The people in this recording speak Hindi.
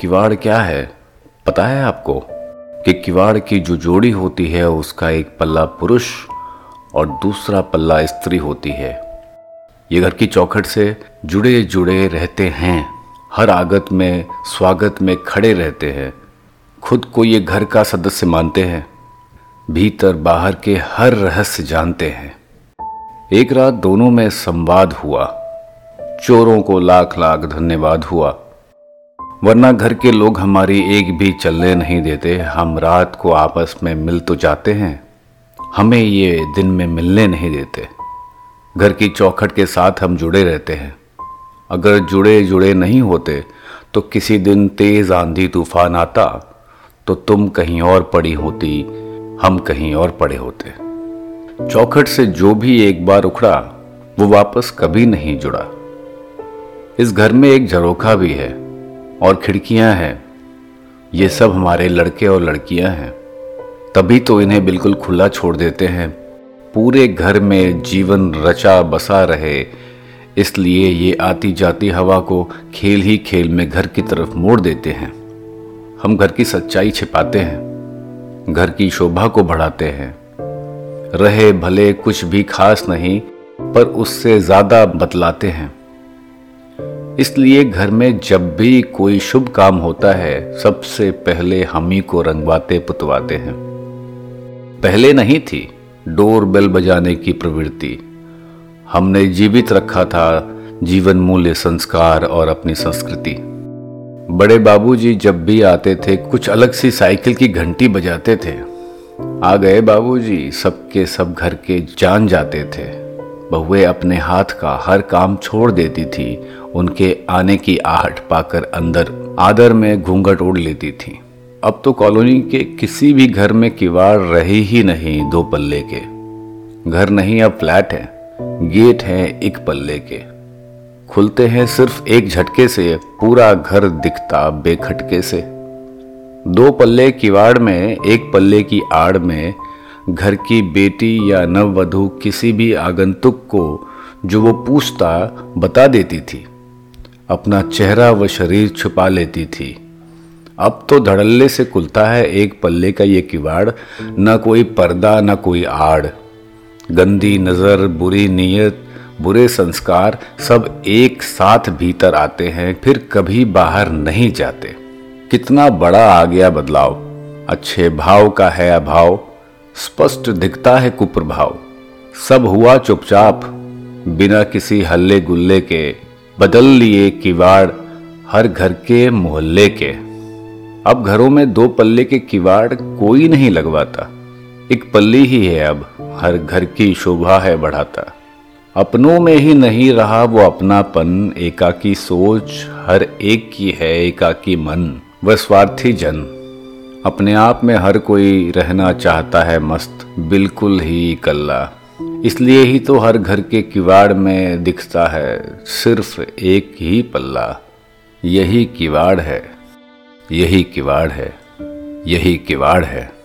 किवाड़ क्या है? पता है आपको कि किवाड़ की जो जोड़ी होती है, उसका एक पल्ला पुरुष और दूसरा पल्ला स्त्री होती है। ये घर की चौखट से जुड़े जुड़े रहते हैं। हर आगत में, स्वागत में खड़े रहते हैं। खुद को ये घर का सदस्य मानते हैं। भीतर, बाहर के हर रहस्य जानते हैं। एक रात दोनों में संवाद हुआ। चोरों को लाख लाख धन्यवाद हुआ। वरना घर के लोग हमारी एक भी चलने नहीं देते। हम रात को आपस में मिल तो जाते हैं। हमें ये दिन में मिलने नहीं देते। घर की चौखट के साथ हम जुड़े रहते हैं। अगर जुड़े जुड़े नहीं होते तो किसी दिन तेज आंधी तूफ़ान आता तो तुम कहीं और पड़ी होती, हम कहीं और पड़े होते। चौखट से जो भी एक बार उखड़ा, वो वापस कभी नहीं जुड़ा। इस घर में एक झरोखा भी है। और खिड़कियाँ हैं। ये सब हमारे लड़के और लड़कियाँ हैं। तभी तो इन्हें बिल्कुल खुला छोड़ देते हैं। पूरे घर में जीवन रचा बसा रहे। इसलिए ये आती जाती हवा को खेल ही खेल में घर की तरफ़ मोड़ देते हैं। हम घर की सच्चाई छिपाते हैं। घर की शोभा को बढ़ाते हैं। रहे भले कुछ भी खास नहीं, पर उससे ज़्यादा बतलाते हैं। इसलिए घर में जब भी कोई शुभ काम होता है, सबसे पहले हम ही को रंगवाते, पुतवाते हैं। पहले नहीं थी, डोर बेल बजाने की प्रवृत्ति। हमने जीवित रखा था जीवन मूल्य संस्कार और अपनी संस्कृति। बड़े बाबूजी जब भी आते थे, कुछ अलग सी साइकिल की घंटी बजाते थे। आ गए बाबूजी, सबके सब घर के जान जाते थे। बहुए अपने हाथ का हर काम छोड़ देती थी। उनके आने की आहट पाकर अंदर आदर में घूंघट उड़ लेती थी। अब तो कॉलोनी के किसी भी घर में किवाड़ रही ही नहीं दो पल्ले के। घर नहीं, अब फ्लैट है, गेट है एक पल्ले के। खुलते हैं सिर्फ़ एक झटके से, पूरा घर दिखता बेखटके से। दो पल्ले किवाड़ में, एक पल्ले की आड़ में घर की बेटी या नववधु किसी भी आगंतुक को जो वो पूछता, बता देती थी। अपना चेहरा व शरीर छुपा लेती थी। अब तो धड़ल्ले से खुलता है एक पल्ले का ये किवाड़, न कोई पर्दा, न कोई आड़। गंदी नज़र, बुरी नीयत, बुरे संस्कार सब एक साथ भीतर आते हैं, फिर कभी बाहर नहीं जाते। कितना बड़ा आ गया बदलाव। अच्छे भाव का है अभाव। स्पष्ट दिखता है कुप्रभाव। सब हुआ चुपचाप, बिना किसी हल्ले गुल्ले के, बदल लिए किवाड़ हर घर के मोहल्ले के। अब घरों में दो पल्ले के किवाड़ कोई नहीं लगवाता। एक पल्ली ही है अब, हर घर की शोभा है बढ़ाता। अपनों में ही नहीं रहा वो अपनापन, एकाकी सोच हर एक की है, एकाकी मन, वह स्वार्थी जन। अपने आप में हर कोई रहना चाहता है मस्त, बिल्कुल ही कल्ला इसलिए ही तो हर घर के किवाड़ में दिखता है सिर्फ़ एक ही पल्ला। यही किवाड़ है, यही किवाड़ है, यही किवाड़ है।